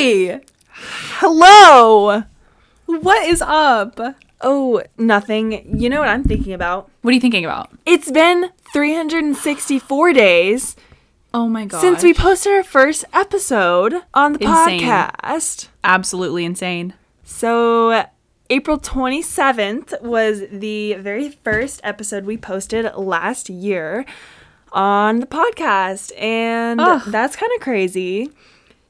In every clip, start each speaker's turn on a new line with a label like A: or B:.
A: Hey!
B: Hello!
A: What is up?
B: Oh, nothing. You know what I'm thinking about?
A: What are you thinking about?
B: It's been 364 days
A: Oh my god.
B: since we posted our first episode on the
A: Insane.
B: podcast.
A: absolutely insane.
B: So, April 27th was the very first episode we posted last year on the podcast. And
A: Ugh.
B: that's kind of crazy.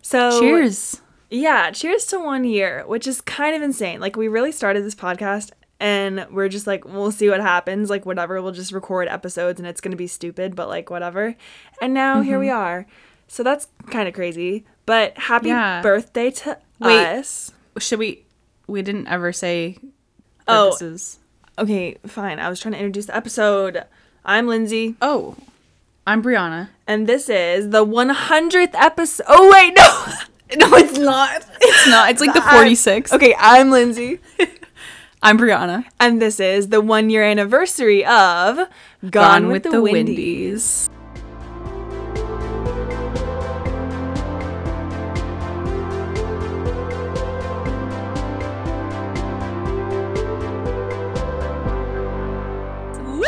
B: So,
A: Cheers.
B: Yeah, cheers to one year, which is kind of insane. Like, we really started this podcast and we're just like, we'll see what happens. Like, whatever, we'll just record episodes and it's going to be stupid, but like, whatever. And now here
A: Mm-hmm.
B: we are. So that's kind of crazy. But happy
A: Yeah.
B: birthday to
A: Wait.
B: us.
A: Should we we didn't ever say
B: Oh. Okay, fine. I was trying to introduce the episode. I'm Lindsay,
A: Oh. I'm Brianna.
B: and this is the 100th episode. Oh, wait, no. No, it's not.
A: It's not. It's like the 46th.
B: Okay, I'm Lindsay.
A: I'm Brianna.
B: And this is the one year anniversary of Gone, with, the, Windies. Woo!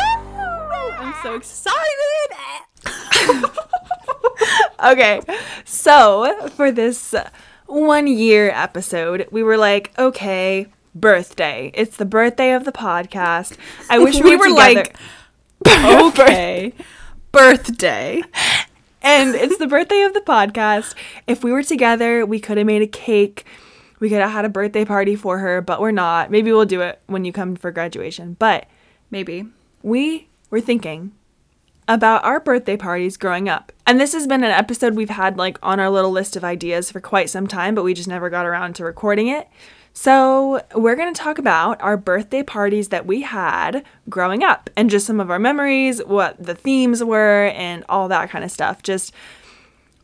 B: I'm so excited. Okay, so for this one year episode, we were like, okay, birthday. It's the birthday of the podcast. I wish we,
A: We
B: were,
A: were like, Okay. Birthday.
B: and it's the birthday of the podcast. If we were together, we could have made a cake. We could have had a birthday party for her, but we're not. Maybe we'll do it when you come for graduation. But
A: Maybe.
B: we were thinking about our birthday parties growing up. And this has been an episode we've had like on our little list of ideas for quite some time, but we just never got around to recording it. So, we're going to talk about our birthday parties that we had growing up and just some of our memories, what the themes were, and all that kind of stuff. Just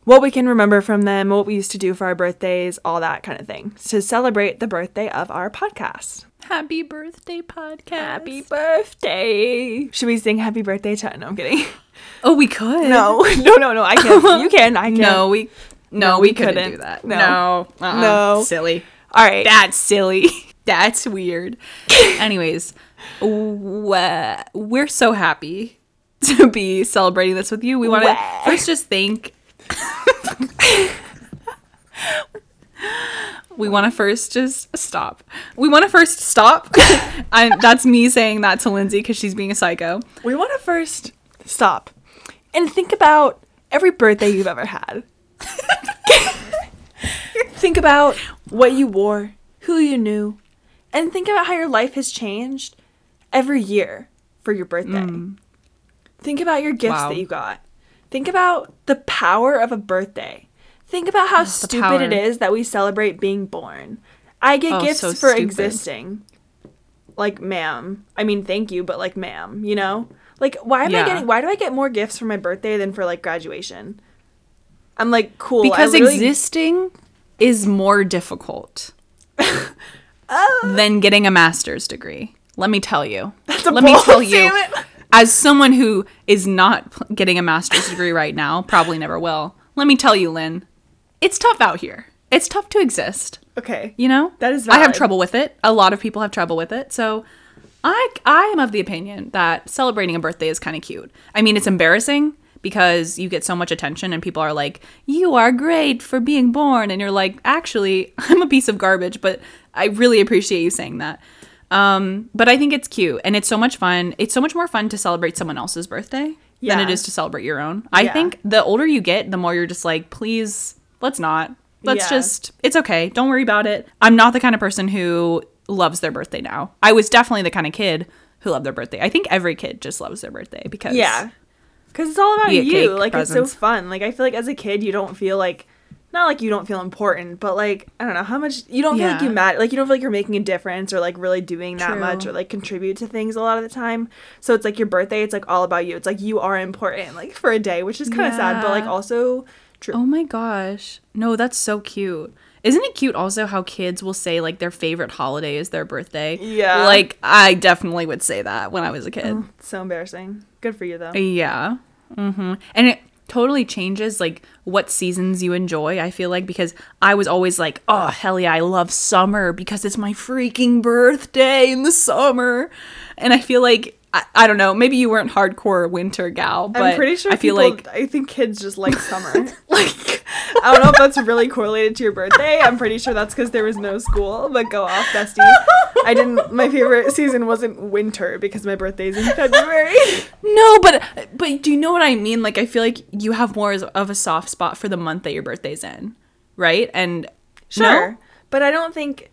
B: what we can remember from them, what we used to do for our birthdays, all that kind of thing to celebrate the birthday of our podcast.
A: Happy birthday podcast.
B: Happy birthday! Should we sing happy birthday to? No, I'm kidding.
A: Oh, we could.
B: No, no, no, no. I can't. You can. I can.
A: No, we no,
B: No,
A: we,
B: we
A: couldn't,
B: couldn't.
A: do that.
B: No.
A: No. uh-uh.
B: No.
A: Silly.
B: All right.
A: That's silly. That's weird. Anyways, w- we're so happy to be celebrating this with you. We want to first just thank. We want to first just stop. We want to first stop. I, that's me saying that to Lindsay because she's being a psycho.
B: we want to first stop and think about every birthday you've ever had. think about what you wore, who you knew, and think about how your life has changed every year for your birthday. Mm. Think about your gifts
A: Wow.
B: that you got. Think about the power of a birthday. Think about how ah, stupid it is that we celebrate being born. I get
A: Oh,
B: gifts
A: so
B: for
A: stupid.
B: existing. Like, ma'am. I mean, thank you, but like, ma'am, you know? Like, why am I getting, why do I get more gifts for my birthday than for like graduation? I'm like, cool.
A: Because
B: really-
A: existing is more difficult
B: Oh.
A: than getting a master's degree. Let me tell you.
B: a
A: Let me tell you, as someone who is not getting a master's degree right now, probably never will. Let me tell you, Lynn, it's tough out here. It's tough to exist.
B: Okay.
A: You know,
B: That is
A: I have trouble with it. A lot of people have trouble with it. So, I I am of the opinion that celebrating a birthday is kind of cute. I mean, it's embarrassing because you get so much attention and people are like, "You are great for being born," and you're like, "Actually, I'm a piece of garbage," but I really appreciate you saying that. Um, but I think it's cute and it's so much fun. It's so much more fun to celebrate someone else's birthday than it is to celebrate your own. I
B: Yeah.
A: think the older you get, the more you're just like, please, let's not. Let's
B: Yeah.
A: just, it's okay. Don't worry about it. I'm not the kind of person who loves their birthday now. I was definitely the kind of kid who loved their birthday. I think every kid just loves their birthday because
B: Yeah. Because it's all about
A: You cake,
B: like,
A: presents.
B: it's so fun. Like, I feel like as a kid, you don't feel like, not like you don't feel important, but like, I don't know, how much, you don't feel like you matter. Like, you don't feel like you're making a difference or like really doing that
A: True.
B: much or like contribute to things a lot of the time. So it's like your birthday, it's like all about you. It's like you are important, like for a day, which is kind of sad, but like also true.
A: Oh my gosh. No, that's so cute. Isn't it cute also how kids will say like their favorite holiday is their birthday?
B: Yeah.
A: Like I definitely would say that when I was a kid.
B: It's so embarrassing. Good for you, though.
A: Yeah. hmm And it, totally changes like what seasons you enjoy. I feel like because I was always like, oh hell yeah, I love summer because it's my freaking birthday in the summer, and I feel like. I, I don't know. Maybe you weren't hardcore winter gal, but
B: I'm pretty sure
A: I feel
B: people-
A: like
B: I think kids just like summer. like I don't know if that's really correlated to your birthday. I'm pretty sure that's because there was no school. But go off, bestie. I didn't. My favorite season wasn't winter because my birthday's in February.
A: No, but but do you know what I mean? Like I feel like you have more of a soft spot for the month that your birthday's in, right? And
B: Sure,
A: no?
B: but I don't think.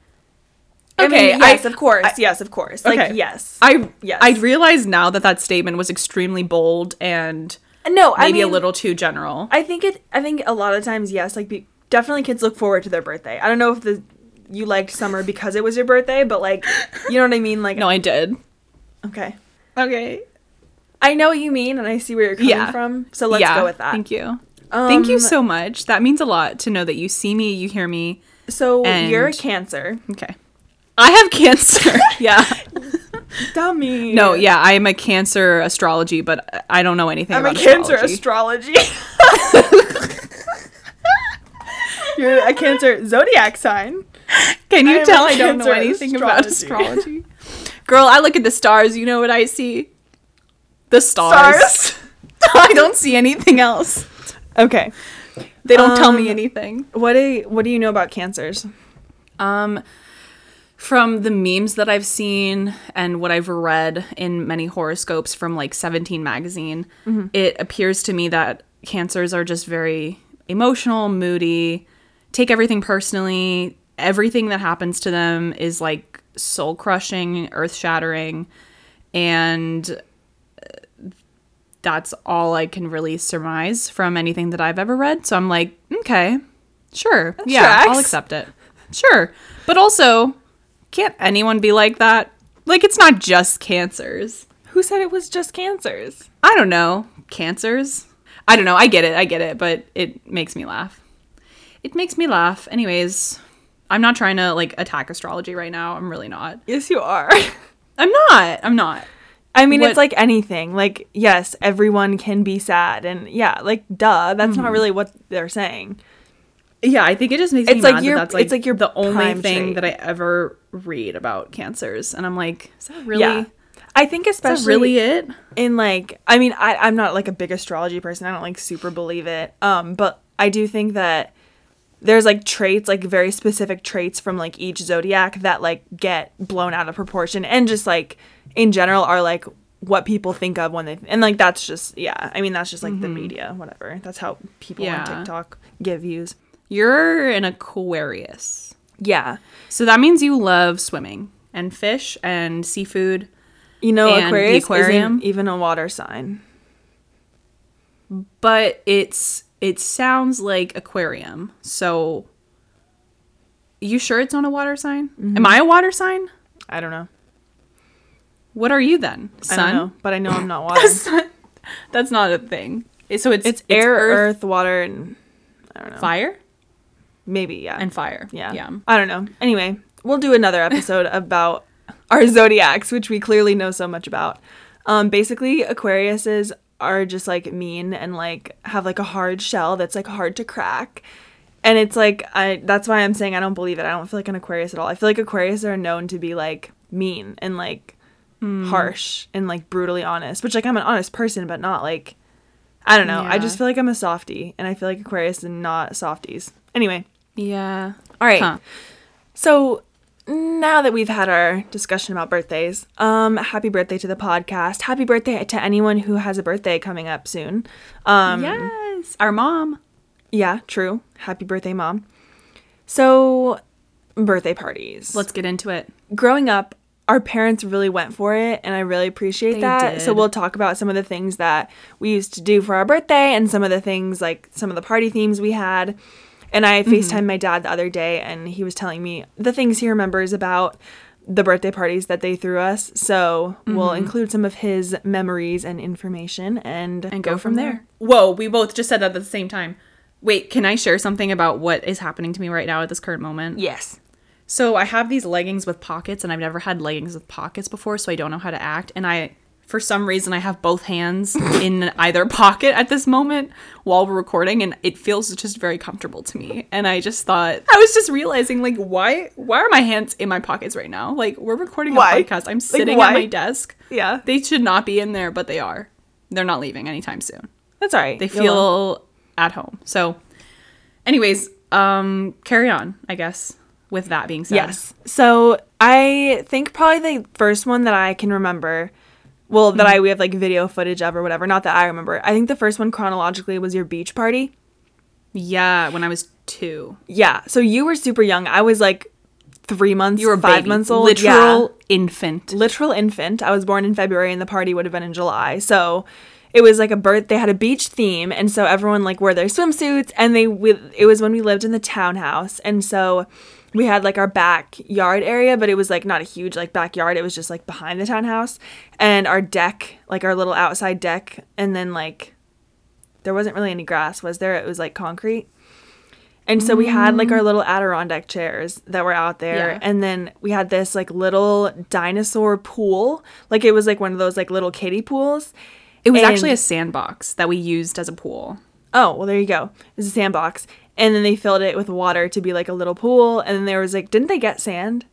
B: I
A: Okay,
B: mean, yes,
A: I-
B: of course,
A: I-
B: yes, of course. Like
A: Okay.
B: yes,
A: I
B: Yes.
A: I realize now that that statement was extremely bold and
B: no, I
A: maybe a little too general.
B: I think it. I think a lot of times, yes, like be, definitely kids look forward to their birthday. I don't know if the you liked summer because it was your birthday, but like, you know what I mean? Like,
A: no, I did.
B: okay,
A: Okay.
B: I know what you mean, and I see where you're coming
A: Yeah.
B: from. So let's
A: yeah,
B: go with that.
A: Thank you. Thank you
B: Um,
A: so much. That means a lot to know that you see me, you hear me.
B: So you're a Cancer,
A: Okay. I have cancer. yeah.
B: dummy.
A: No, yeah, I am a cancer astrology, but I don't know anything
B: I'm a Cancer
A: astrology.
B: astrology. you're a Cancer zodiac sign.
A: Can you
B: am
A: tell I don't know anything about
B: astrology.
A: astrology? Girl, I look at the stars. You know what I see? The stars.
B: Stars.
A: I don't see anything else.
B: Okay.
A: They don't tell me
B: Um,
A: anything.
B: What do What do you know about Cancers?
A: Um, from the memes that I've seen and what I've read in many horoscopes from like 17 magazine, it appears to me that cancers are just very emotional, moody, take everything personally. Everything that happens to them is like soul crushing, earth shattering, and uh, that's all I can really surmise from anything that I've ever read. So I'm like, okay, sure, yeah, I'll accept it. Sure. But also, can't anyone be like that? Like, it's not just cancers.
B: Who said it was just Cancers?
A: I don't know. Cancers? I don't know. I get it. I get it. But it makes me laugh. It makes me laugh. Anyways, I'm not trying to, like, attack astrology right now. I'm really not.
B: Yes, you are.
A: I'm not. I'm not.
B: I mean,
A: What-
B: it's like anything. Like, yes, everyone can be sad, and yeah, like, duh. That's
A: Mm-hmm.
B: not really what they're saying.
A: Yeah, I think it just makes
B: It's
A: me
B: like
A: mad
B: your-
A: that that's like,
B: it's like
A: the only thing
B: trait.
A: that I ever read about cancers. And I'm like, is that really,
B: Yeah, I think
A: is that
B: especially
A: really it?
B: in like, I mean, I I'm not like a big astrology person. I don't like super believe it. Um, but I do think that there's like traits, like very specific traits from like each zodiac that like get blown out of proportion, and just like in general are like what people think of when they and like that's just yeah. I mean, that's just like the media, whatever. That's how people
A: Yeah.
B: on TikTok give views.
A: You're an Aquarius.
B: Yeah.
A: So that means you love swimming and fish and seafood.
B: You know,
A: And
B: Aquarius
A: aquarium?
B: even a water sign.
A: But it's it sounds like aquarium. So you sure it's not a water sign?
B: Mm-hmm.
A: Am I a water sign?
B: I don't know.
A: What are you then?
B: I don't
A: Sun?
B: know, but I know I'm not water.
A: Sun? That's not a thing. So it's
B: it's air, earth, water, and I don't know.
A: fire,
B: Maybe, yeah.
A: and fire.
B: yeah.
A: Yeah.
B: I don't know. Anyway, we'll do another episode about our zodiacs, which we clearly know so much about. Um, basically, Aquariuses are just like mean and like have like a hard shell that's like hard to crack. And it's like I that's why I'm saying I don't believe it. I don't feel like an Aquarius at all. I feel like Aquarius are known to be like mean and like
A: Hmm.
B: harsh and like brutally honest, which like I'm an honest person, but not like I don't know. I just feel like I'm a softie, and I feel like Aquarius are not softies. Anyway,
A: Yeah.
B: all right.
A: Huh.
B: So now that we've had our discussion about birthdays, um, happy birthday to the podcast. Happy birthday to anyone who has a birthday coming up soon. Um,
A: yes. Our mom.
B: yeah, true. Happy birthday, mom. So, birthday parties.
A: Let's get into it.
B: growing up, our parents really went for it, and I really appreciate
A: They
B: that. So we'll talk about some of the things that we used to do for our birthday, and some of the things like some of the party themes we had. And I
A: Mm-hmm.
B: FaceTimed my dad the other day, and he was telling me the things he remembers about the birthday parties that they threw us. So we'll include some of his memories and information, and
A: Mm-hmm. and go, from there. Whoa, we both just said that at the same time. Wait, can I share something about what is happening to me right now at this current moment?
B: Yes.
A: So I have these leggings with pockets, and I've never had leggings with pockets before, so I don't know how to act. And I for some reason I have both hands in either pocket at this moment while we're recording and it feels just very comfortable to me. And I just thought I was just realizing like why why are my hands in my pockets right now? Like we're recording a
B: Why?
A: podcast. I'm sitting
B: why?
A: at my desk.
B: Yeah.
A: They should not be in there, but they are. They're not leaving anytime soon.
B: That's all right.
A: They
B: You'll-
A: feel at home. So anyways, um carry on, I guess, with that being said.
B: Yes. So I think probably the first one that I can remember, well, that mm-hmm. I we have like video footage of or whatever. Not that I remember. I think the first one chronologically was your beach party.
A: Yeah, when I was 2.
B: Yeah. So you were super young. I was like three months.
A: You were
B: five
A: baby.
B: months old.
A: Literal
B: Yeah.
A: infant.
B: literal infant. I was born in February and the party would have been in July. So it was like a birth they had a beach theme and so everyone like wore their swimsuits and they we, it was when we lived in the townhouse and so we had like our backyard area but it was like not a huge like backyard it was just like behind the townhouse and our deck like our little outside deck and then like there wasn't really any grass was there it was like concrete and so we had like our mm. little Adirondack chairs that were out there.
A: Yeah.
B: And then we had this like little dinosaur pool. Like it was like one of those like little kiddie pools.
A: It was
B: And-
A: actually a sandbox that we used as a pool.
B: Oh, well, there you go. It was a sandbox. And then they filled it with water to be like a little pool. And then there was like, didn't they get sand?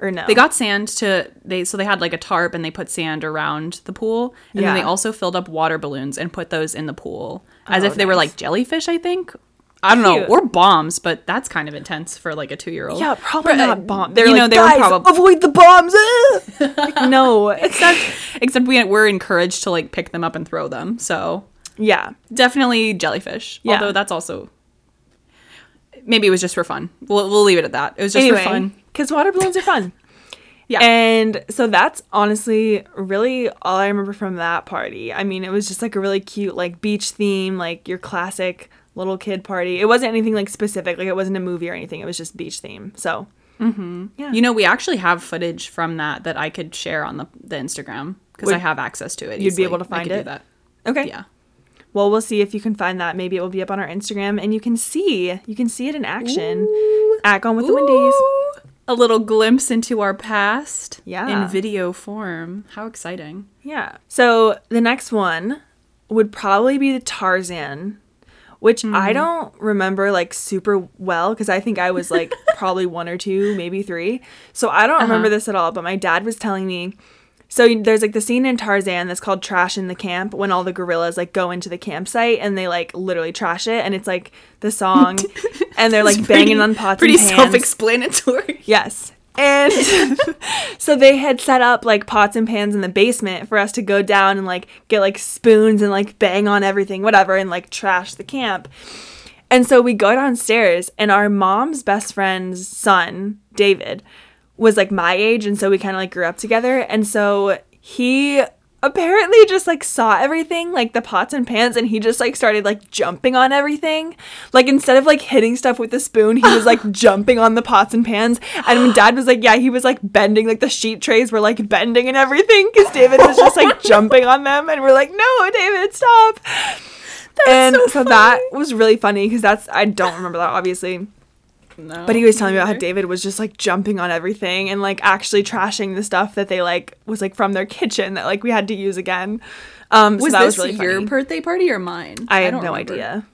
B: Or no?
A: They got sand to they so they had like a tarp and they put sand around the pool and then they also filled up water balloons and put those in the pool as
B: Oh,
A: if they were like jellyfish, I think. I don't know,
B: Cute.
A: or bombs, but that's kind of intense for like a two year old.
B: Yeah, probably
A: But, uh,
B: not bomb. They're
A: you
B: like,
A: know, they
B: Guys,
A: were probably
B: avoid the bombs. ah!" like, no.
A: except except we we're encouraged to like pick them up and throw them. So
B: yeah.
A: definitely jellyfish.
B: Yeah.
A: Although that's also maybe it was just for fun. We'll we'll leave it at that. It was just
B: anyway,
A: for fun.
B: because water balloons are fun.
A: Yeah.
B: And so that's honestly really all I remember from that party. I mean, it was just like a really cute, like beach theme, like your classic little kid party. It wasn't anything like specific, like it wasn't a movie or anything. It was just beach theme. So, mm-hmm. yeah.
A: You know, we actually have footage from that that I could share on the, the Instagram because I have access to it.
B: you'd be able to find
A: could do
B: it?
A: that.
B: okay.
A: Yeah.
B: Well, we'll see if you can find that. Maybe it will be up on our Instagram and you can see, you can see it in action at Gone with the Windies.
A: A little glimpse into our past
B: Yeah.
A: in video form. How exciting.
B: Yeah. So the next one would probably be the Tarzan, which I mm-hmm. don't remember like super well because I think I was like probably one or two, maybe three. So I don't uh-huh. remember this at all. But my dad was telling me. So there's like the scene in Tarzan that's called Trash in the Camp when all the gorillas like go into the campsite and they like literally trash it and it's like the song and they're like
A: It's
B: banging on pots
A: Pretty
B: and pans.
A: Pretty self-explanatory.
B: Yes. And so they had set up like pots and pans in the basement for us to go down and like get like spoons and like bang on everything, whatever, and like trash the camp. And so we go downstairs, and our mom's best friend's son, David, was like my age. And so we kind of like grew up together. And so he apparently just like saw everything, like the pots and pans, and he just like started like jumping on everything. Like instead of like hitting stuff with a spoon, he was like jumping on the pots and pans. And when dad was like, yeah, he was like bending, like the sheet trays were like bending and everything because David was just like jumping on them. And we're like, no, David, stop. and
A: so
B: so that was really funny because that's, I don't remember that obviously.
A: No.
B: But he was telling me about how David was just like jumping on everything and like actually trashing the stuff that they like was like from their kitchen that like we had to use again. Um,
A: was
B: so that
A: this
B: was really
A: your
B: funny.
A: birthday party or mine?
B: I have
A: don't
B: no
A: remember.
B: idea.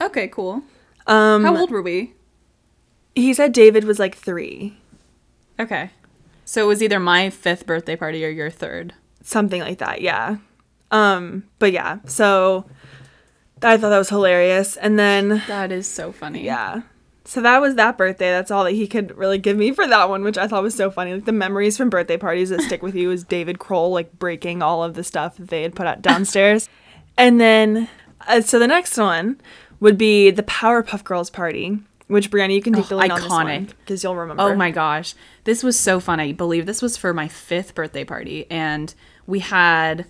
A: Okay, cool.
B: Um,
A: How old were we?
B: he said David was like three,
A: Okay. So it was either my fifth birthday party or your third.
B: something like that. Yeah. Um, but yeah, so I thought that was hilarious. And then
A: That is so funny.
B: yeah. So that was that birthday. That's all that he could really give me for that one, which I thought was so funny. Like the memories from birthday parties that stick with you is David Kroll like breaking all of the stuff that they had put out downstairs. and then, uh, so the next one would be the Powerpuff Girls party, which Brianna, you can take
A: Oh,
B: the lead on this one
A: iconic.
B: because you'll remember.
A: Oh my gosh. This was so fun. I believe this was for my fifth birthday party. And we had,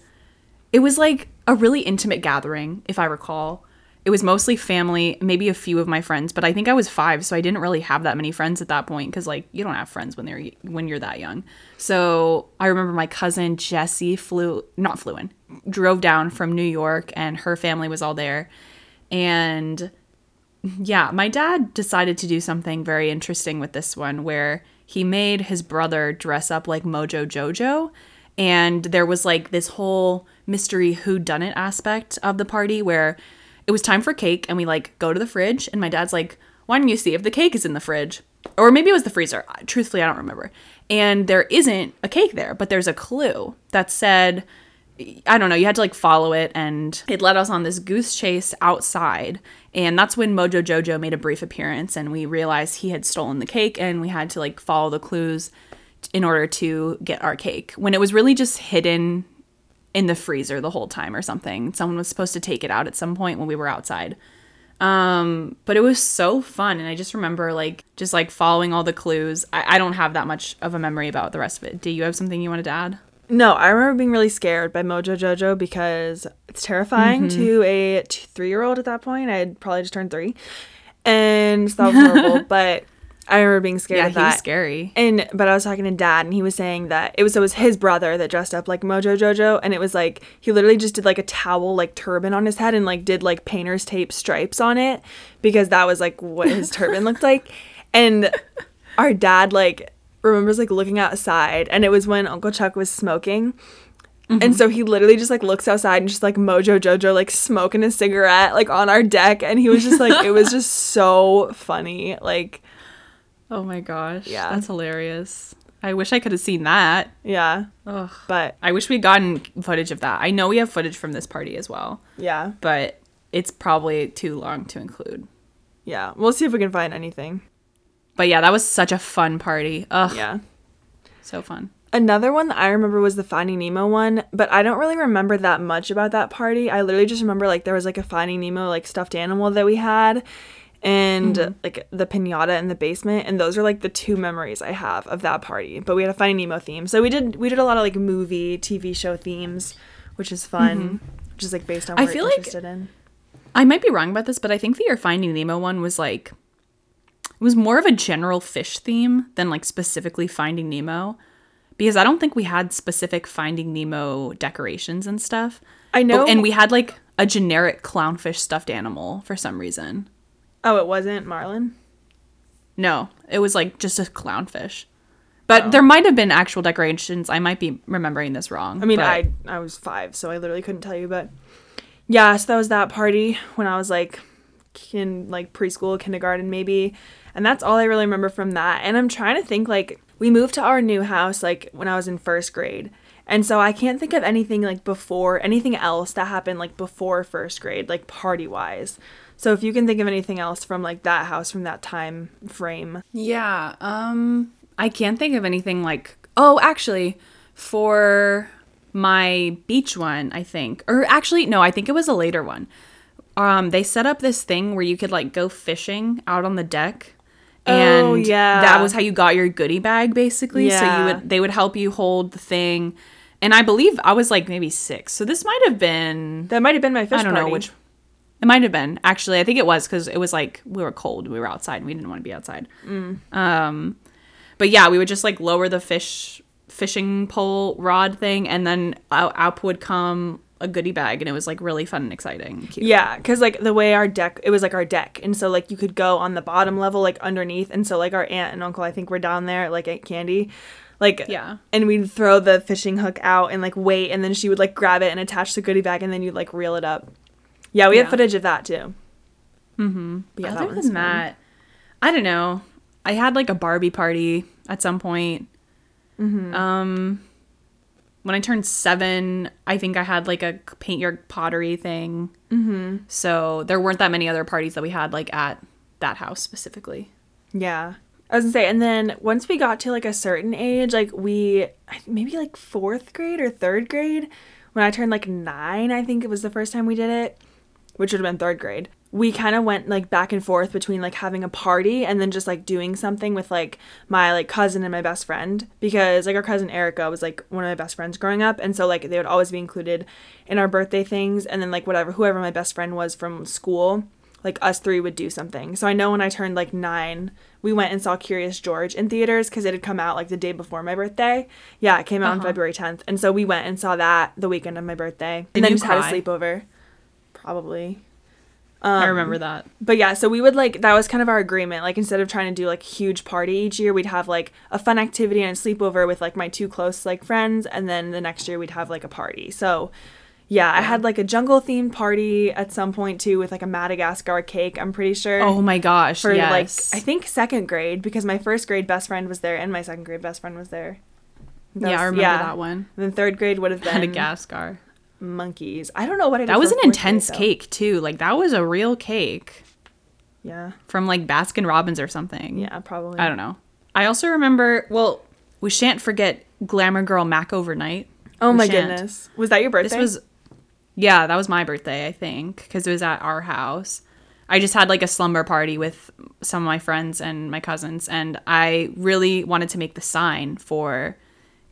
A: it was like a really intimate gathering, if I recall. It was mostly family, maybe a few of my friends, but I think I was five, so I didn't really have that many friends at that point because, like, you don't have friends when they're when you're that young. So I remember my cousin Jessie flew, not flew in, drove down from New York, and her family was all there, and yeah, my dad decided to do something very interesting with this one where he made his brother dress up like Mojo Jojo and there was like this whole mystery who done it aspect of the party where it was time for cake and we like go to the fridge and my dad's like why don't you see if the cake is in the fridge or maybe it was the freezer truthfully i don't remember and there isn't a cake there but there's a clue that said I don't know, you had to like follow it and it led us on this goose chase outside. And that's when Mojo Jojo made a brief appearance and we realized he had stolen the cake and we had to like follow the clues in order to get our cake. When it was really just hidden in the freezer the whole time or something. Someone was supposed to take it out at some point when we were outside. Um, but it was so fun and I just remember like just like following all the clues. I, I don't have that much of a memory about the rest of it. Do you have something you wanted to add?
B: No, I remember being really scared by Mojo Jojo because it's terrifying
A: Mm-hmm.
B: to a three-year-old at that point. I had probably just turned three, and so that was horrible. but I remember being scared
A: Yeah,
B: of
A: he was scary.
B: And but I was talking to Dad, and he was saying that it was so it was his brother that dressed up like Mojo Jojo, and it was like he literally just did like a towel like turban on his head and like did like painter's tape stripes on it because that was like what his turban looked like. And our dad like remembers like looking outside, and it was when Uncle Chuck was smoking. And mm-hmm. so he literally just like looks outside and just like Mojo Jojo like smoking a cigarette like on our deck and he was just like it was just so funny like
A: Oh my gosh.
B: Yeah.
A: That's hilarious. I wish I could have seen that.
B: yeah
A: Ugh.
B: but
A: I wish we'd gotten footage of that. I know we have footage from this party as well,
B: yeah
A: but it's probably too long to include.
B: yeah we'll see if we can find anything
A: But yeah, that was such a fun party. Ugh,
B: yeah
A: so fun.
B: Another one that I remember was the Finding Nemo one, but I don't really remember that much about that party. I literally just remember like there was like a Finding Nemo like stuffed animal that we had and mm-hmm. like the pinata in the basement and those are like the two memories I have of that party. But we had a Finding Nemo theme. So we did we did a lot of like movie, TV show themes, which is fun. Mm-hmm. Which is like based on
A: I
B: what
A: feel
B: we're
A: like-
B: interested in.
A: I might be wrong about this, but I think the Your Finding Nemo one was like it was more of a general fish theme than like specifically Finding Nemo. Because I don't think we had specific Finding Nemo decorations and stuff.
B: I know
A: But- and we had like a generic clownfish stuffed animal for some reason.
B: Oh, it wasn't Marlin?
A: No, it was like just a clownfish. But oh. there might have been actual decorations. I might be remembering this wrong.
B: I mean,
A: but-
B: I I was five, so I literally couldn't tell you. But yeah, so that was that party when I was like in like preschool, kindergarten, maybe, and that's all I really remember from that. And I'm trying to think like we moved to our new house like when I was in first grade, and so I can't think of anything like before anything else that happened like before first grade, like party wise. So if you can think of anything else from like that house from that time frame,
A: Yeah, um I can't think of anything like Oh, actually, for my beach one, I think. Or actually, no, I think it was a later one. Um they set up this thing where you could like go fishing out on the deck. And
B: Oh, yeah.
A: that was how you got your goodie bag basically. So
B: Yeah.
A: you would they would help you hold the thing. And I believe I was like maybe 6. So this might have been
B: that might have been my fish
A: I don't know which. It might have been actually. I think it was because it was like we were cold. We were outside. and We didn't want to be outside. Um, but yeah, we would just like lower the fish fishing pole rod thing, and then out, out would come a goodie bag, and it was like really fun and exciting. and.
B: Yeah, because like the way our deck, it was like our deck, and so like you could go on the bottom level, like underneath, and so like our aunt and uncle, I think, were down there, like Aunt Candy, like
A: Yeah.
B: and we'd throw the fishing hook out and like wait, and then she would like grab it and attach the goodie bag, and then you'd like reel it up. Yeah, we
A: Yeah.
B: had footage of that too. Mm-hmm. Yeah,
A: Other
B: that
A: than that, I don't know. I had like a Barbie party at some point.
B: Mm-hmm.
A: Um, when I turned seven, I think I had like a paint your pottery thing. Mm-hmm. So there weren't that many other parties that we had like at that house specifically.
B: Yeah. I was gonna say, and then once we got to like a certain age, like we maybe like fourth grade or third grade, when I turned like nine, I think it was the first time we did it, which would have been third grade. We kind of went like back and forth between like having a party and then just like doing something with like my like cousin and my best friend because like our cousin Erica was like one of my best friends growing up and so like they would always be included in our birthday things and then like whatever whoever my best friend was from school like us three would do something. So I know when I turned like nine, we went and saw Curious George in theaters because it had come out like the day before my birthday. Yeah, it came out on February 10th. And so we went and saw that the weekend of my birthday.
A: Did
B: and then just had a sleepover. Probably.
A: I um, remember that.
B: But yeah, so we would like that was kind of our agreement. Like instead of trying to do like a huge party each year, we'd have like a fun activity and a sleepover with like my two close like friends, and then the next year we'd have like a party. So yeah, I had like a jungle themed party at some point too with like a Madagascar cake. I'm pretty sure.
A: Oh my gosh.
B: for
A: yes.
B: like I think second grade because my first grade best friend was there and my second grade best friend was there. That
A: yeah, I remember that one.
B: And then third grade would have been
A: Madagascar.
B: Monkeys. I don't know what I did.
A: That was an intense cake too. Like that was a real cake
B: Yeah,
A: from like Baskin Robbins or something.
B: yeah, probably.
A: I don't know. I also remember. Well, we shan't forget Glamour Girl Makeover Night.
B: Oh
A: We
B: my
A: shan't.
B: goodness, was that your birthday?
A: This was, yeah, that was my birthday, I think, because it was at our house. I just had like a slumber party with some of my friends and my cousins, and I really wanted to make the sign for,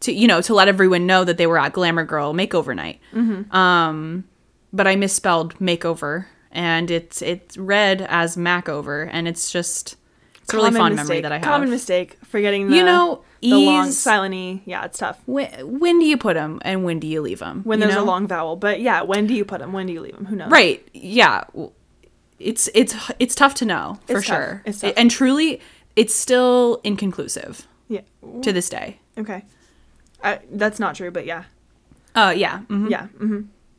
A: to you know, to let everyone know that they were at Glamour Girl Makeover Night. Um, but I misspelled makeover, and it's it's read as Macover, and it's just it's a really fond memory
B: mistake.
A: that I have.
B: Common mistake. Forgetting the
A: You know,
B: the long silent e. Yeah, it's tough
A: when, when do you put them and when do you leave them?
B: when there's a long vowel. But yeah, when do you put them? When do you leave them? Who knows?
A: Right. Yeah. It's it's it's tough to know for
B: It's tough.
A: sure.
B: It's tough.
A: And truly it's still inconclusive
B: Yeah.
A: to this day.
B: Okay. I, that's not true, but yeah.
A: Uh yeah. mhm.
B: Yeah.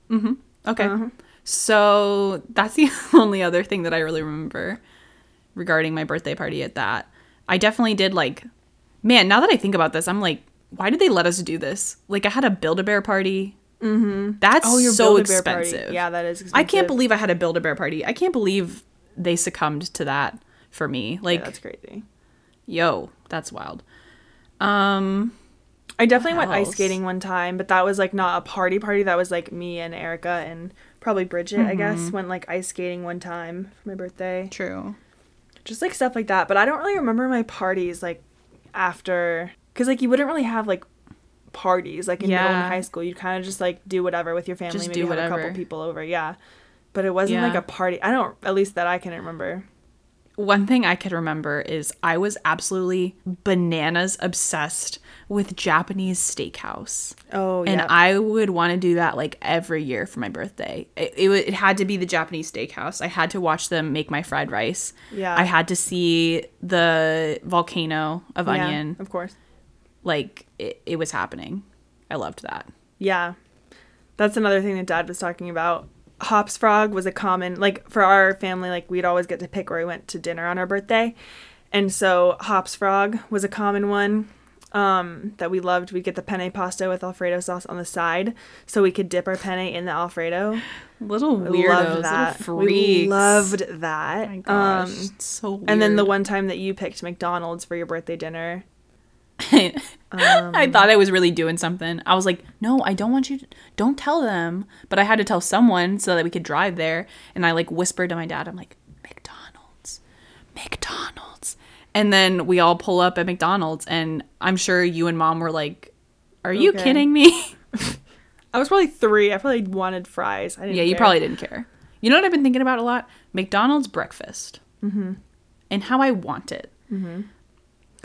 B: hmm
A: Okay.
B: Uh-huh.
A: So that's the only other thing that I really remember regarding my birthday party at that. I definitely did like man, now that I think about this, I'm like, why did they let us do this? Like I had a Build a Bear party. Mm-hmm. That's
B: Oh, your
A: so
B: Build-A-Bear party.
A: expensive.
B: Yeah, that is. Expensive.
A: I can't believe I had a Build a Bear party. I can't believe they succumbed to that for me.
B: Yeah,
A: Like,
B: that's crazy.
A: yo, that's wild. Um,
B: I definitely went ice skating one time, but that was like not a party party. That was like me and Erica and probably Bridget. I
A: Mm-hmm.
B: guess went like ice skating one time for my birthday.
A: true.
B: just like stuff like that. But I don't really remember my parties like after because like you wouldn't really have like parties like in middle
A: Yeah.
B: and high school. You'd kind of just like do whatever with your family.
A: Just
B: maybe have a couple people over. Yeah, but it wasn't like a party. I don't at least that I can remember.
A: One thing I could remember is I was absolutely bananas obsessed with Japanese steakhouse.
B: Oh yeah.
A: And I would want to do that like every year for my birthday. It, it, it had to be the Japanese steakhouse. I had to watch them make my fried rice.
B: Yeah.
A: I had to see the volcano of
B: Yeah,
A: onion.
B: of course.
A: Like it, it was happening. I loved that.
B: Yeah. That's another thing that dad was talking about. Hops Frog was a common like for our family like we'd always get to pick where we went to dinner on our birthday. And so Hops Frog was a common one um that we loved. We'd get the penne pasta with alfredo sauce on the side so we could dip our penne in the alfredo.
A: Little
B: We
A: weirdos,
B: loved
A: little
B: that.
A: freaks.
B: We loved that.
A: Oh my gosh,
B: Um
A: so weird.
B: and then the one time that you picked McDonald's for your birthday dinner.
A: I thought I was really doing something. I was like, no, I don't want you to, don't tell them. But I had to tell someone so that we could drive there. And I like whispered to my dad, I'm like, McDonald's, McDonald's. And then we all pull up at McDonald's. And I'm sure you and mom were like, are you
B: Okay.
A: kidding me?
B: I was probably 3. I probably wanted fries. I didn't
A: yeah, you
B: care.
A: probably didn't care. You know what I've been thinking about a lot? McDonald's breakfast. Mm-hmm. And how I want it.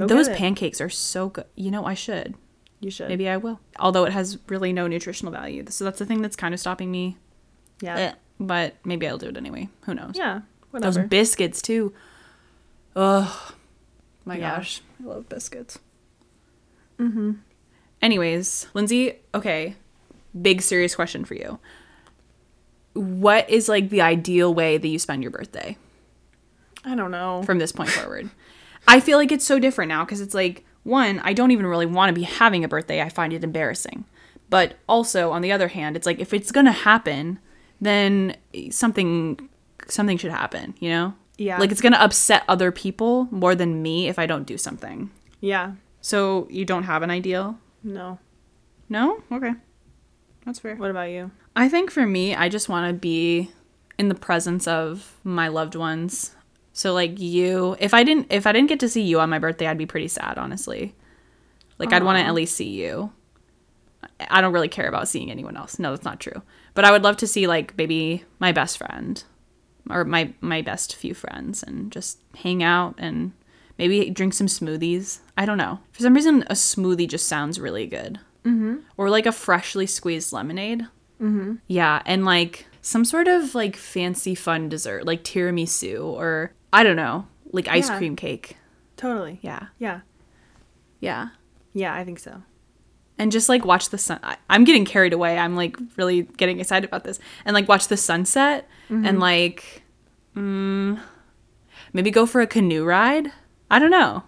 B: Go
A: Those pancakes are so good. You know, I should.
B: You should.
A: Maybe I will. Although it has really no nutritional value. So that's the thing that's kind of stopping me.
B: Yeah.
A: Eh, But maybe I'll do it anyway. Who knows?
B: Yeah. Whatever.
A: Those biscuits too. Ugh. My
B: Yeah.
A: gosh. I love biscuits. Mm-hmm. Anyways, Lindsay, okay. Big serious question for you. What is like the ideal way that you spend your birthday
B: I don't know.
A: from this point forward? I feel like it's so different now because it's like, one, I don't even really want to be having a birthday. I find it embarrassing. But also, on the other hand, it's like if it's going to happen, then something something should happen, you know?
B: Yeah.
A: Like it's going to upset other people more than me if I don't do something.
B: Yeah.
A: So, you don't have an ideal?
B: No.
A: No? Okay. That's fair.
B: What about you?
A: I think for me, I just want to be in the presence of my loved ones. So like you, if I didn't if I didn't get to see you on my birthday, I'd be pretty sad, honestly. Like I'd want to at least see you. I don't really care about seeing anyone else. No, that's not true. But I would love to see like maybe my best friend or my my best few friends and just hang out and maybe drink some smoothies. I don't know. For some reason, a smoothie just sounds really good. Mm-hmm. Or like a freshly squeezed lemonade. Mm-hmm. Yeah, and like some sort of like fancy fun dessert, like tiramisu or I don't know, like ice
B: Yeah.
A: cream cake.
B: Totally.
A: Yeah.
B: Yeah.
A: Yeah.
B: Yeah, I think so.
A: And just like watch the sun. I- I'm getting carried away. I'm like really getting excited about this. And like watch the sunset and like, mm, maybe go for a canoe ride. I don't know.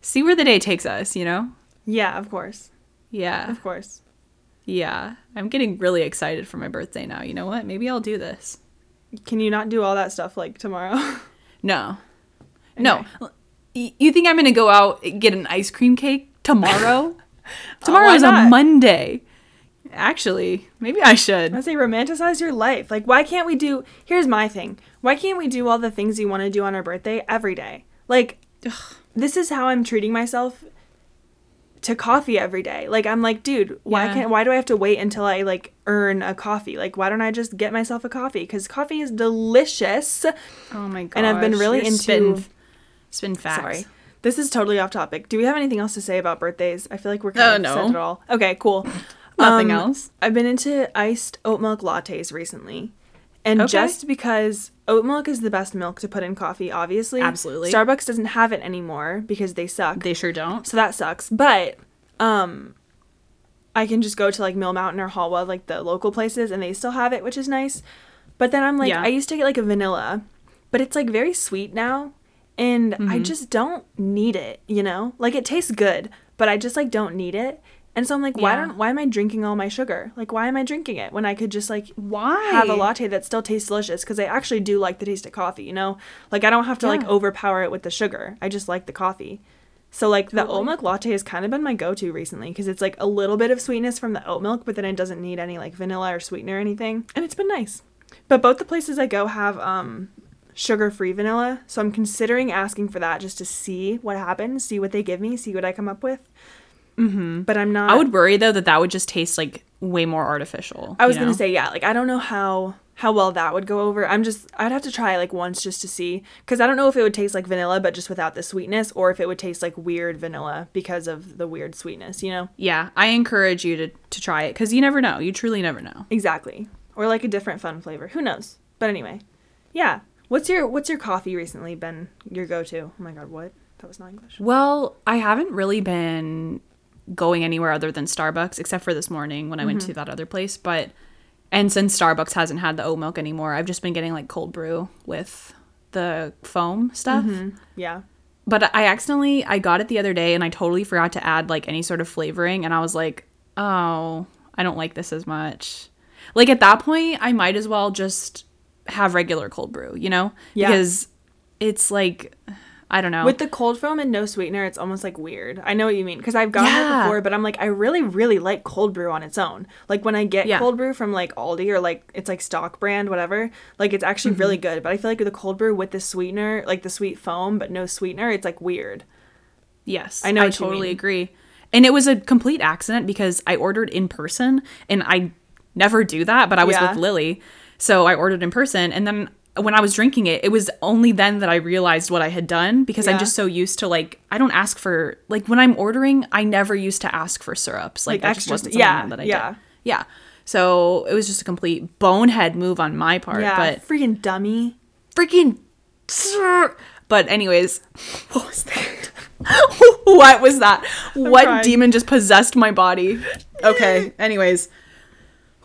A: See where the day takes us, you know?
B: Yeah, of course.
A: Yeah.
B: Of course.
A: Yeah. I'm getting really excited for my birthday now. You know what? Maybe I'll do this.
B: Can you not do all that stuff like tomorrow?
A: No. No. You think I'm going to go out get an ice cream cake tomorrow? Tomorrow oh,
B: why
A: is a? Monday. Actually, maybe I should.
B: I say romanticize your life. Like, why can't we do? Here's my thing. Why can't we do all the things you want to do on our birthday every day? Like, this is how I'm treating myself to coffee every day. Like, I'm like, dude, why
A: Yeah.
B: can't? Why do I have to wait until I like earn a coffee? Like, why don't I just get myself a coffee? Because coffee is delicious.
A: Oh my god.
B: And I've been really into-
A: spin, spin facts.
B: Sorry. This is totally off topic. Do we have anything else to say about birthdays? I feel like we're kind
A: Uh,
B: of
A: no.
B: said it all. Okay, cool.
A: Nothing
B: Um,
A: else.
B: I've been into iced oat milk lattes recently. And
A: Okay.
B: just because oat milk is the best milk to put in coffee, obviously.
A: Absolutely.
B: Starbucks doesn't have it anymore because they suck.
A: They sure don't.
B: so that sucks. But um I can just go to like Mill Mountain or Hallwell, like the local places, and they still have it, which is nice. But then I'm like,
A: Yeah.
B: I used to get like a vanilla, but it's like very sweet now. And
A: Mm-hmm.
B: I just don't need it, you know? Like it tastes good, but I just like don't need it. And so I'm like, why
A: Yeah.
B: don't why am I drinking all my sugar? Like why am I drinking it when I could just like
A: Why?
B: have a latte that still tastes delicious because I actually do like the taste of coffee, you know? Like I don't have to like overpower it with the sugar. I just like the coffee. So like the
A: Totally.
B: oat milk latte has kind of been my go-to recently because it's like a little bit of sweetness from the oat milk, but then it doesn't need any like vanilla or sweetener or anything, and it's been nice. But both the places I go have um sugar-free vanilla, so I'm considering asking for that just to see what happens, see what they give me, see what I come up with. Mm-hmm. But I'm not.
A: I would worry though that that would just taste like way more artificial.
B: I was gonna
A: know?
B: say yeah, like I don't know how how well that would go over. I'm just I'd have to try like once just to see because I don't know if it would taste like vanilla but just without the sweetness, or if it would taste like weird vanilla because of the weird sweetness. You know
A: Yeah, I encourage you to to try it because you never know. You truly never know.
B: exactly, or like a different fun flavor. Who knows? But anyway, yeah. What's your what's your coffee recently been your go to? Oh my god, what? That was not English.
A: Well, I haven't really been going anywhere other than Starbucks, except for this morning when I went to mm-hmm. that other place. But and since Starbucks hasn't had the oat milk anymore, I've just been getting like cold brew with the foam stuff. Mm-hmm.
B: Yeah.
A: But I accidentally I got it the other day and I totally forgot to add like any sort of flavoring and I was like, "Oh, I don't like this as much." Like at that point, I might as well just have regular cold brew, you know?
B: Yeah.
A: Because it's like I don't know.
B: With the cold foam and no sweetener, it's almost like weird. I know what you mean because I've gotten it before, but I'm like, I really, really like cold brew on its own. Like when I get
A: Yeah.
B: cold brew from like Aldi or like it's like stock brand, whatever, like it's actually
A: Mm-hmm.
B: really good. But I feel like with the cold brew with the sweetener, like the sweet foam, but no sweetener, it's like weird.
A: Yes,
B: I know
A: I
B: what you
A: totally agree. And it was a complete accident because I ordered in person and I never do that, but I was
B: Yeah.
A: with Lily. So I ordered in person and then when I was drinking it, it was only then that I realized what I had done because
B: Yeah.
A: I'm just so used to like I don't ask for like when I'm ordering, I never used to ask for syrups. Like,
B: Like
A: that just
B: extra
A: wasn't
B: st-
A: something
B: yeah,
A: that I
B: yeah.
A: did. Yeah. So it was just a complete bonehead move on my part.
B: yeah,
A: But
B: freaking dummy.
A: freaking but anyways what was that what was that what
B: crying.
A: demon just possessed my body okay anyways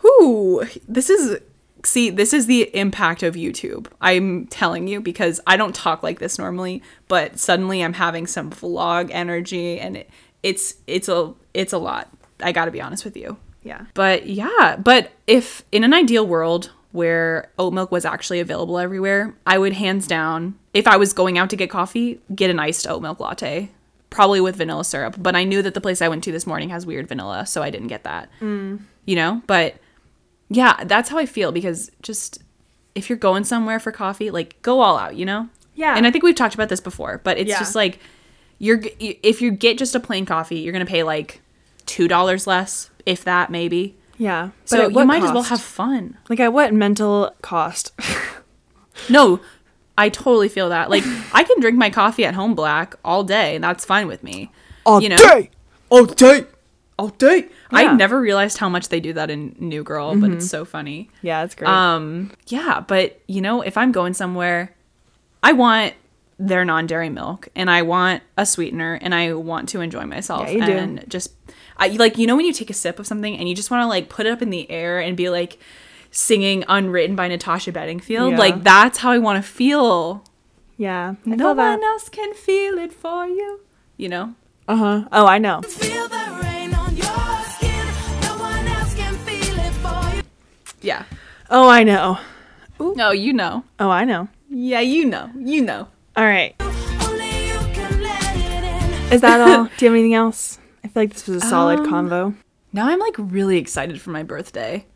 A: whoo this is see this is the impact of youtube i'm telling you because i don't talk like this normally but suddenly i'm having some vlog energy and it, it's it's a it's a lot i gotta be honest with you
B: Yeah.
A: but yeah, but if in an ideal world where oat milk was actually available everywhere, I would hands down, if I was going out to get coffee, get an iced oat milk latte, probably with vanilla syrup. But I knew that the place I went to this morning has weird vanilla, so I didn't get that. Mm. You know? But yeah, that's how I feel because just if you're going somewhere for coffee, like go all out, you know?
B: Yeah.
A: And I think we've talked about this before, but it's
B: Yeah.
A: just like you're if you get just a plain coffee, you're going to pay like $2 less, if that maybe.
B: Yeah.
A: So you might as well have fun.
B: like at what mental cost?
A: No, I totally feel that. Like I can drink my coffee at home black all day, and that's fine with me.
C: All
A: You know?
C: day, all day.
A: All day. I never realized how much they do that in New Girl, but it's so funny.
B: Yeah, it's great.
A: Um, yeah, but you know, if I'm going somewhere, I want their non-dairy milk and I want a sweetener and I want to enjoy myself
B: Yeah, you do.
A: and just I like you know when you take a sip of something and you just want to like put it up in the air and be like singing unwritten by Natasha Bedingfield
B: Yeah.
A: like that's how I want to feel.
B: yeah. I
A: No
B: feel that.
A: one else can feel it for you. You know?
B: Uh huh. Oh, I know.
A: Yeah.
B: Oh, I know.
A: No, you know.
B: Oh, I know.
A: Yeah, you know. You know.
B: All right.
C: Only you can let it in.
B: Is that all? Do you have anything else? I feel like this was a solid
A: Um,
B: convo.
A: Now I'm like really excited for my birthday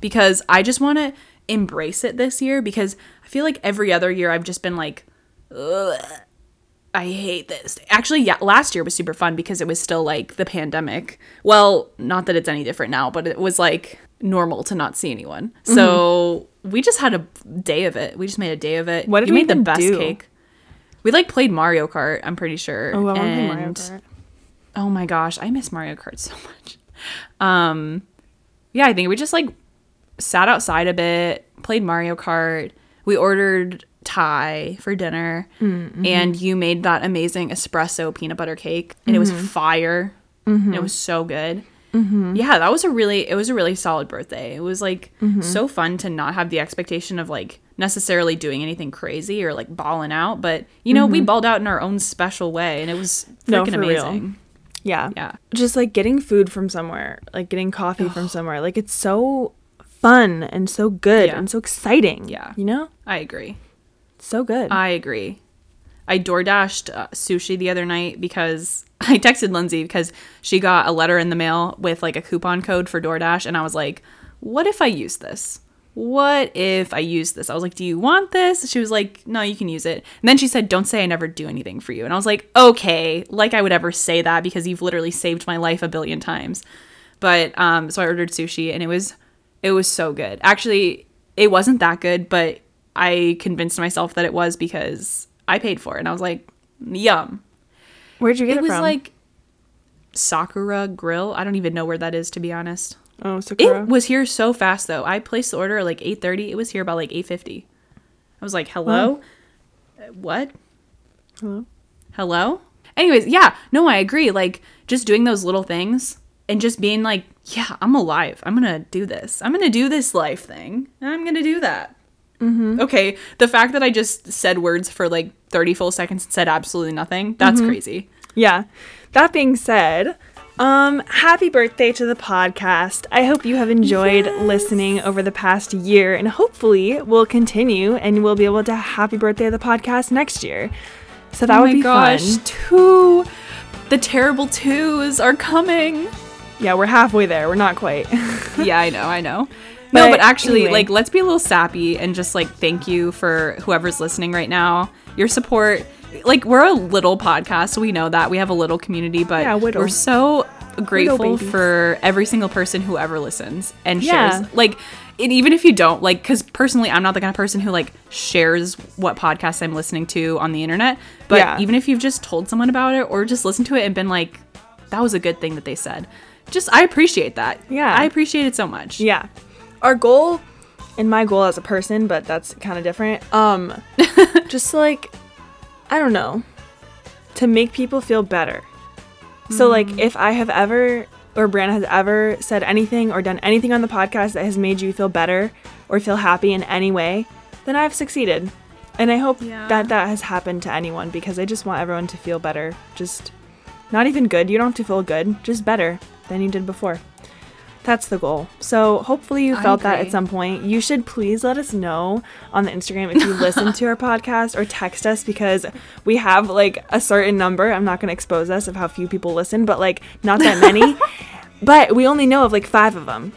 A: because I just want to embrace it this year because I feel like every other year I've just been like, Ugh, I hate this. Actually, yeah, last year was super fun because it was still like the pandemic. Well, not that it's any different now, but it was like normal to not see anyone. Mm-hmm. So we just had a day of it. We just made a day of it.
B: What did
A: you
B: we
A: made the best
B: do?
A: cake. We like played Mario Kart. I'm pretty sure.
B: Oh, I play Mario Kart.
A: Oh my gosh, I miss Mario Kart so much. Um yeah, I think we just like sat outside a bit, played Mario Kart. We ordered Thai for dinner mm-hmm. and you made that amazing espresso peanut butter cake and it was mm-hmm. fire. And it was so good. Mm-hmm. Yeah, that was a really it was a really solid birthday. It was like mm-hmm. so fun to not have the expectation of like necessarily doing anything crazy or like balling out, but you know, we mm-hmm. balled out in our own special way and it was
B: No,
A: freaking
B: real.
A: amazing.
B: Yeah.
A: Yeah.
B: Just like getting food from somewhere, like getting coffee from somewhere. Like it's so fun and so good
A: Yeah.
B: and so exciting.
A: Yeah.
B: You know?
A: I agree.
B: So good.
A: I agree. I door dashed uh, sushi the other night because I texted Lindsay because she got a letter in the mail with like a coupon code for DoorDash, and I was like, "What if I use this? What if I use this?" I was like, "Do you want this?" She was like, "No, you can use it." And then she said, "Don't say I never do anything for you." And I was like, "Okay, like I would ever say that because you've literally saved my life a billion times." But um, so I ordered sushi, and it was it was so good. Actually, it wasn't that good, but I convinced myself that it was because I paid for it, and I was like, "Yum."
B: Where'd you get it,
A: It was
B: from?
A: like Sakura Grill. I don't even know where that is to be honest.
B: oh, Sakura.
A: It was here so fast though. I placed the order at like 8:30. It was here about like 8:50. I was like, "Hello? Uh, What?
B: Hello?
A: Hello?" Anyways, yeah, no, I agree. Like just doing those little things and just being like, "Yeah, I'm alive. I'm going to do this. I'm going to do this life thing. I'm going to do that."
B: Mm-hmm.
A: Okay, the fact that I just said words for like 30 full seconds and said absolutely nothing, that's
B: Mm-hmm.
A: crazy.
B: Yeah. That being said, um, happy birthday to the podcast. I hope you have enjoyed listening over the past year and hopefully we'll continue and we'll be able to happy birthday to the podcast next year. So that
A: oh
B: would
A: my
B: be
A: gosh,
B: fun.
A: two. The terrible twos are coming.
B: Yeah, we're halfway there. We're not quite.
A: yeah, I know, I know. No,
B: But
A: but actually,
B: anyway.
A: like, let's be a little sappy and just like thank you for whoever's listening right now. Your support. Like, we're a little podcast, so we know that we have a little community, but
B: Yeah,
A: we're so grateful for every single person who ever listens and
B: Yeah.
A: shares. Like, and even if you don't, like, because personally, I'm not the kind of person who like shares what podcasts I'm listening to on the internet. But
B: Yeah.
A: even if you've just told someone about it or just listened to it and been like, that was a good thing that they said. Just I appreciate that.
B: Yeah.
A: I appreciate it so much.
B: yeah. Our goal and my goal as a person, but that's kind of different. Um just like I don't know, to make people feel better. So like if I have ever or Brianna has ever said anything or done anything on the podcast that has made you feel better or feel happy in any way, then I've succeeded. And I hope
A: Yeah.
B: that that has happened to anyone because I just want everyone to feel better. Just not even good. You don't have to feel good, just better than you did before. That's the goal. So hopefully you felt that at some point. You should please let us know on the Instagram if you listen to our podcast or text us because we have like a certain number. I'm not going to expose us of how few people listen, but like not that many. but we only know of like 5 of them.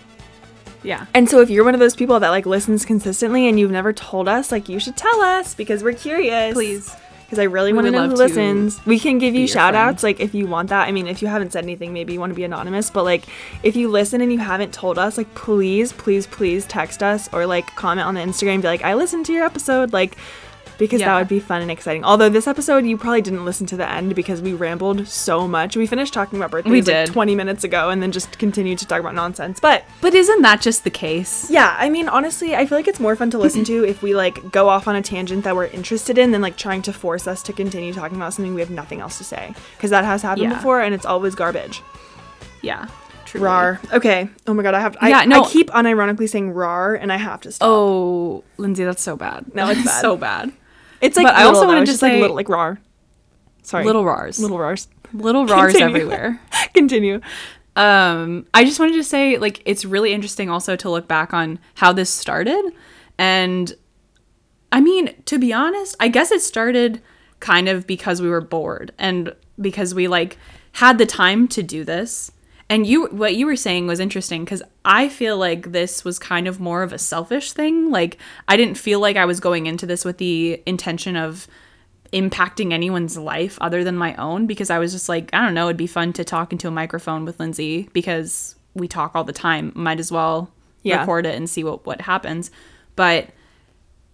A: Yeah.
B: And so if you're one of those people that like listens consistently and you've never told us, like you should tell us because we're curious.
A: Please.
B: Because I really want to know who
A: to
B: listens. We can give you shout
A: friend.
B: outs like if you want that. I mean, if you haven't said anything, maybe you want to be anonymous, but like if you listen and you haven't told us, like please, please, please text us or like comment on the Instagram, be like, I listened to your episode. Like because that would be fun and exciting. Although this episode you probably didn't listen to the end because we rambled so much. We finished talking about birthdays
A: We
B: like
A: did.
B: 20 minutes ago and then just continued to talk about nonsense. But
A: But isn't that just the case?
B: yeah, I mean honestly, I feel like it's more fun to listen to if we like go off on a tangent that we're interested in than like trying to force us to continue talking about something we have nothing else to say because that has happened
A: Yeah.
B: before and it's always garbage.
A: Yeah. Truly.
B: Rar. Okay. Oh my god, I have I,
A: Yeah, no.
B: I keep unironically saying rar and I have to stop.
A: Oh, Lindsay, that's so bad.
B: No, it's bad.
A: so bad.
B: It's like
A: but I also wanted to
B: just like
A: say-
B: little like rar. Sorry.
A: Little rars.
B: little rars.
A: little rars
B: Continue.
A: everywhere.
B: Continue.
A: um i just wanted to say like it's really interesting also to look back on how this started and i mean to be honest i guess it started kind of because we were bored and because we like had the time to do this and you what you were saying was interesting because i feel like this was kind of more of a selfish thing like i didn't feel like i was going into this with the intention of impacting anyone's life other than my own because I was just like, I don't know, it'd be fun to talk into a microphone with Lindsay because we talk all the time. Might as well
B: Yeah.
A: record it and see what, what happens. But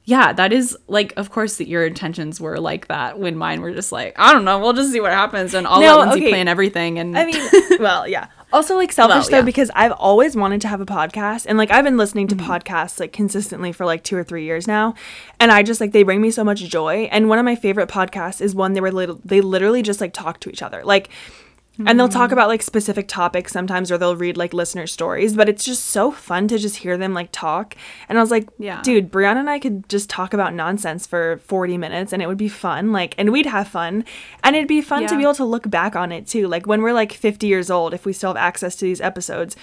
A: yeah, that is like, of course, that your intentions were like that when mine were just like, I don't know, we'll just see what happens. And I'll
B: No,
A: let Lindsay
B: okay.
A: plan everything. And
B: I mean, well, yeah. Also, like selfish
A: Well,
B: though, because I've always wanted to have a podcast, and like I've been listening to
A: Mm-hmm.
B: podcasts like consistently for like two or three years now, and I just like they bring me so much joy. And one of my favorite podcasts is one they were lit- they literally just like talk to each other, like. And they'll talk hmm. about like specific topics sometimes, or they'll read like listener stories. But it's just so fun to just hear them like talk. And I was like,
A: Yeah.
B: dude, Brianna and I could just talk about nonsense for 40 minutes and it would be fun. Like, and we'd have fun. And it'd be fun to be able to look back on it too. Like, when we're like 50 years old, if we still have access to these episodes,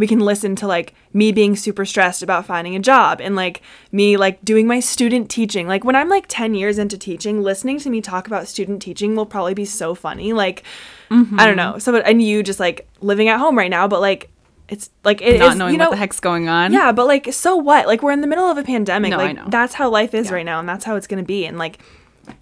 B: we can listen to like me being super stressed about finding a job and like me like doing my student teaching. Like, when I'm like 10 years into teaching, listening to me talk about student teaching will probably be so funny. Like, I don't mm-hmm. know. So, and you just like living at home right now, but like, it's like it
A: not
B: is-
A: knowing
B: you know,
A: what the heck's going on.
B: yeah, but like, so what? Like, we're in the middle of a pandemic.
A: No, I
B: like,
A: know.
B: that's how life is
A: Yeah.
B: right now, and that's how it's gonna be. And like,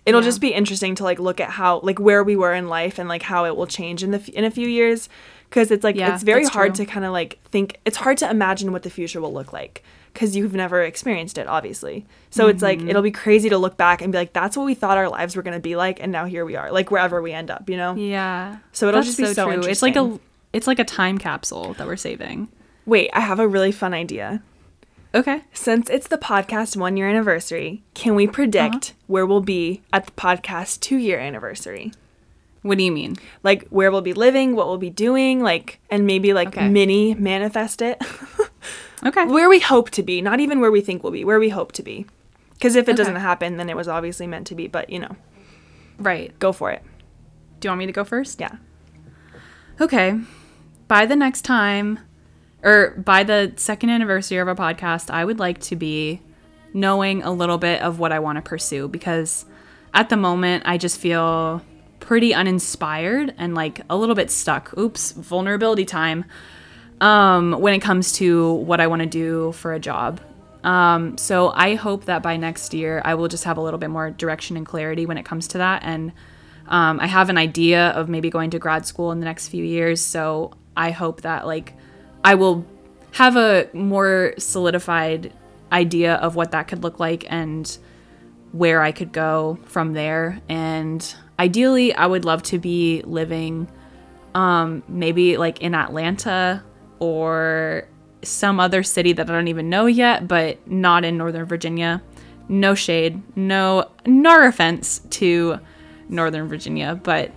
B: it'll
A: Yeah.
B: just be interesting to like look at how like where we were in life and like how it will change in the f- in a few years, because it's like
A: Yeah,
B: it's very hard
A: true.
B: to kind of like think. It's hard to imagine what the future will look like because you've never experienced it, obviously. So it's like
A: Mm-hmm.
B: it'll be crazy to look back and be like, that's what we thought our lives were gonna be like, and now here we are, like wherever we end up, you know.
A: Yeah.
B: So it'll
A: That's
B: just be so interesting.
A: It's like a it's like a time capsule that we're saving.
B: Wait, I have a really fun idea.
A: Okay.
B: Since it's the podcast one year anniversary, can we predict
A: Uh-huh.
B: where we'll be at the podcast two year anniversary?
A: What do you mean?
B: Like where we'll be living, what we'll be doing, like, and maybe like
A: Okay.
B: mini manifest it.
A: Okay.
B: where we hope to be, not even where we think we'll be, where we hope to be. Because if it
A: Okay.
B: doesn't happen, then it was obviously meant to be, but you know,
A: Right.
B: go for it.
A: Do you want me to go first?
B: Yeah.
A: Okay. By the next time, or by the second anniversary of our podcast, I would like to be knowing a little bit of what I want to pursue because at the moment I just feel pretty uninspired and like a little bit stuck. Oops, vulnerability time. Um, when it comes to what I want to do for a job. Um, so I hope that by next year I will just have a little bit more direction and clarity when it comes to that. And um, I have an idea of maybe going to grad school in the next few years. So I hope that like I will have a more solidified idea of what that could look like and where I could go from there. And ideally, I would love to be living um, maybe like in Atlanta or some other city that I don't even know yet, but not in Northern Virginia. No shade, no, no offense to Northern Virginia, but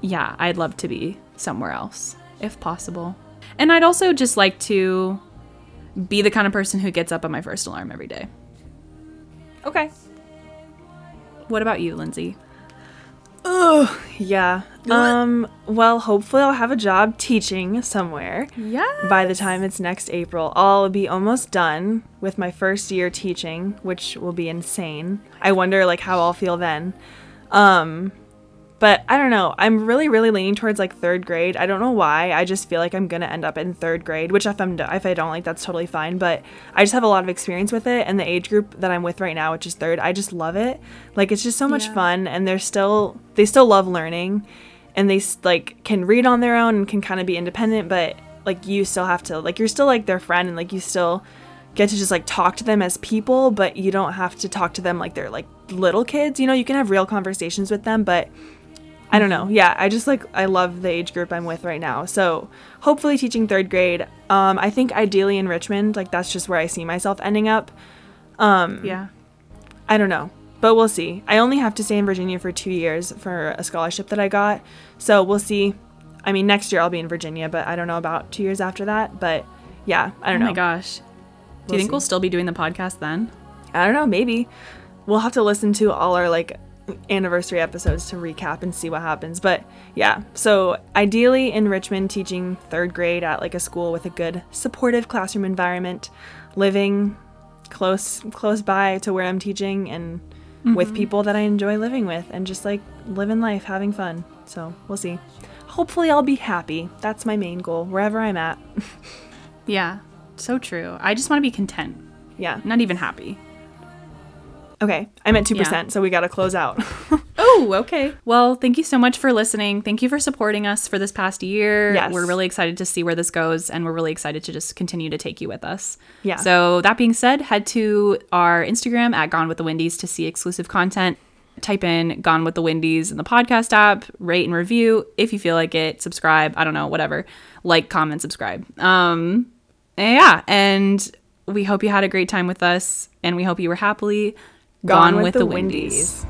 A: yeah, I'd love to be somewhere else if possible. And I'd also just like to be the kind of person who gets up at my first alarm every day.
B: Okay.
A: What about you, Lindsay?
B: Oh, yeah. Um, well, hopefully I'll have a job teaching somewhere.
A: Yeah.
B: by the time it's next April, I'll be almost done with my first year teaching, which will be insane. I wonder like how I'll feel then. Um but I don't know. I'm really really leaning towards like 3rd grade. I don't know why. I just feel like I'm going to end up in 3rd grade, which if I'm if I don't like that's totally fine, but I just have a lot of experience with it and the age group that I'm with right now, which is 3rd, I just love it. Like it's just so much
A: Yeah.
B: fun and they're still they still love learning and they like can read on their own and can kind of be independent but like you still have to like you're still like their friend and like you still get to just like talk to them as people, but you don't have to talk to them like they're like little kids. You know, you can have real conversations with them, but I don't know. Yeah, I just like I love the age group I'm with right now. So hopefully teaching third grade. Um, I think ideally in Richmond, like that's just where I see myself ending up.
A: Yeah.
B: I don't know, but we'll see. I only have to stay in Virginia for two years for a scholarship that I got, so we'll see. I mean, next year I'll be in Virginia, but I don't know about two years after that. But yeah, I
A: Oh
B: don't know.
A: Oh my gosh. Do
B: We'll
A: you think
B: see.
A: we'll still be doing the podcast then?
B: I don't know. Maybe we'll have to listen to all our like anniversary episodes to recap and see what happens. But yeah, so ideally in Richmond, teaching third grade at like a school with a good supportive classroom environment, living close close by to where I'm teaching and with mm-hmm. people that I enjoy living with and just like living life, having fun. So we'll see. Hopefully I'll be happy. That's my main goal, wherever I'm at.
A: Yeah. So true. I just want to be content,
B: yeah.
A: not even happy.
B: Okay. I'm at 2%,
A: Yeah.
B: so we got to close out.
A: Oh, okay. Well, thank you so much for listening. Thank you for supporting us for this past year.
B: Yes.
A: We're really excited to see where this goes, and we're really excited to just continue to take you with us.
B: Yeah.
A: So, that being said, head to our Instagram at Gone with the Windies to see exclusive content. Type in Gone with the Windies in the podcast app, rate and review if you feel like it, subscribe, I don't know, whatever. Like, comment, subscribe. Um, yeah, and we hope you had a great time with us, and we hope you were happily gone, with, the Windies.